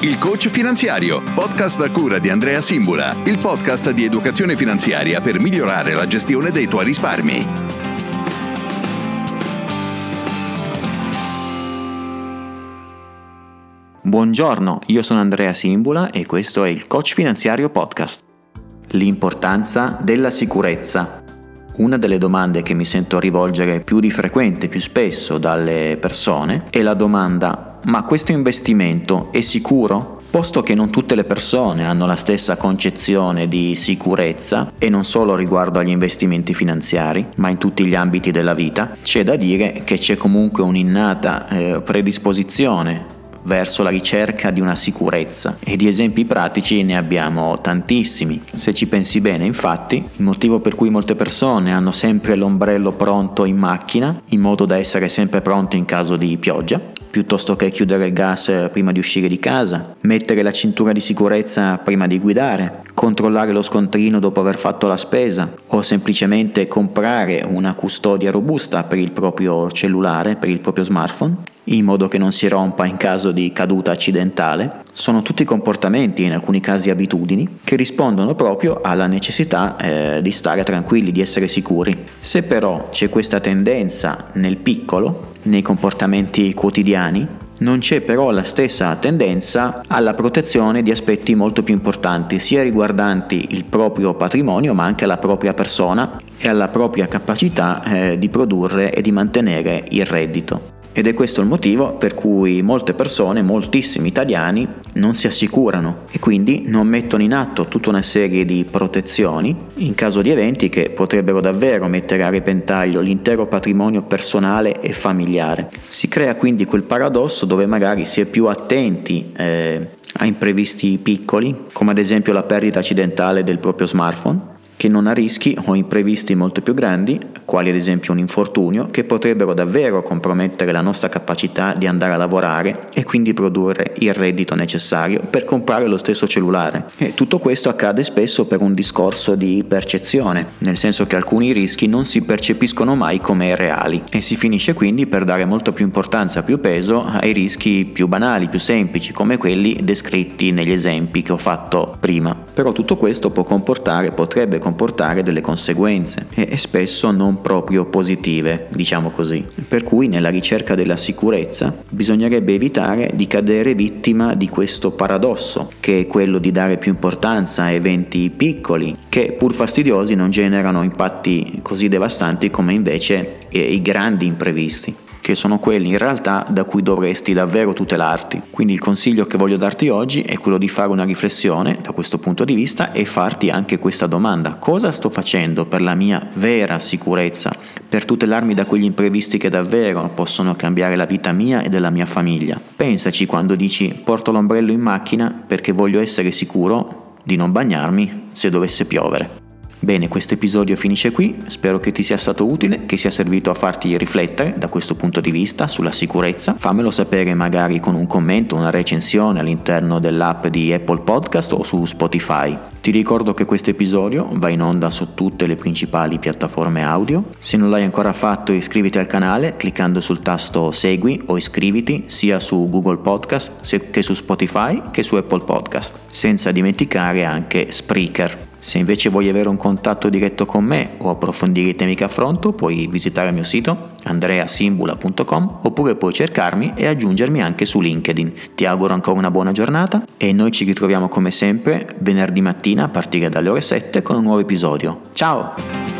Il coach finanziario, podcast a cura di Andrea Simbula, il podcast di educazione finanziaria per migliorare la gestione dei tuoi risparmi. Buongiorno, io sono Andrea Simbula e questo è il coach finanziario podcast. L'importanza della sicurezza. Una delle domande che mi sento rivolgere più di frequente, più spesso dalle persone è la domanda ma questo investimento è sicuro? Posto che non tutte le persone hanno la stessa concezione di sicurezza, e non solo riguardo agli investimenti finanziari, ma in tutti gli ambiti della vita, c'è da dire che c'è comunque un'innata eh, predisposizione verso la ricerca di una sicurezza e di esempi pratici ne abbiamo tantissimi. Se ci pensi bene, infatti, il motivo per cui molte persone hanno sempre l'ombrello pronto in macchina, in modo da essere sempre pronti in caso di pioggia, piuttosto che chiudere il gas prima di uscire di casa, mettere la cintura di sicurezza prima di guidare, controllare lo scontrino dopo aver fatto la spesa o semplicemente comprare una custodia robusta per il proprio cellulare, per il proprio smartphone, in modo che non si rompa in caso di caduta accidentale, sono tutti comportamenti, in alcuni casi abitudini, che rispondono proprio alla necessità eh, di stare tranquilli, di essere sicuri. Se però c'è questa tendenza nel piccolo, nei comportamenti quotidiani, non c'è però la stessa tendenza alla protezione di aspetti molto più importanti, sia riguardanti il proprio patrimonio ma anche la propria persona e alla propria capacità eh, di produrre e di mantenere il reddito. Ed è questo il motivo per cui molte persone, moltissimi italiani, non si assicurano e quindi non mettono in atto tutta una serie di protezioni in caso di eventi che potrebbero davvero mettere a repentaglio l'intero patrimonio personale e familiare. Si crea quindi quel paradosso dove magari si è più attenti eh, a imprevisti piccoli, come ad esempio la perdita accidentale del proprio smartphone, che non ha rischi o imprevisti molto più grandi, quali ad esempio un infortunio, che potrebbero davvero compromettere la nostra capacità di andare a lavorare e quindi produrre il reddito necessario per comprare lo stesso cellulare. E tutto questo accade spesso per un discorso di percezione, nel senso che alcuni rischi non si percepiscono mai come reali e si finisce quindi per dare molto più importanza, più peso ai rischi più banali, più semplici, come quelli descritti negli esempi che ho fatto prima. Però tutto questo può comportare, potrebbe comportare delle conseguenze e, spesso non proprio positive, diciamo così. Per cui nella ricerca della sicurezza bisognerebbe evitare di cadere vittima di questo paradosso, che è quello di dare più importanza a eventi piccoli, che pur fastidiosi non generano impatti così devastanti come invece eh, i grandi imprevisti che sono quelli in realtà da cui dovresti davvero tutelarti. Quindi il consiglio che voglio darti oggi è quello di fare una riflessione da questo punto di vista e farti anche questa domanda. Cosa sto facendo per la mia vera sicurezza, per tutelarmi da quegli imprevisti che davvero possono cambiare la vita mia e della mia famiglia? Pensaci quando dici porto l'ombrello in macchina perché voglio essere sicuro di non bagnarmi se dovesse piovere. Bene, questo episodio finisce qui, spero che ti sia stato utile, che sia servito a farti riflettere da questo punto di vista sulla sicurezza. Fammelo sapere magari con un commento, una recensione all'interno dell'app di Apple Podcast o su Spotify. Ti ricordo che questo episodio va in onda su tutte le principali piattaforme audio. Se non l'hai ancora fatto iscriviti al canale cliccando sul tasto segui o iscriviti sia su Google Podcast che su Spotify che su Apple Podcast, senza dimenticare anche Spreaker. Se invece vuoi avere un contatto diretto con me o approfondire i temi che affronto, puoi visitare il mio sito andreasimbula.com oppure puoi cercarmi e aggiungermi anche su LinkedIn. Ti auguro ancora una buona giornata e noi ci ritroviamo come sempre venerdì mattina a partire dalle ore 7 con un nuovo episodio. Ciao!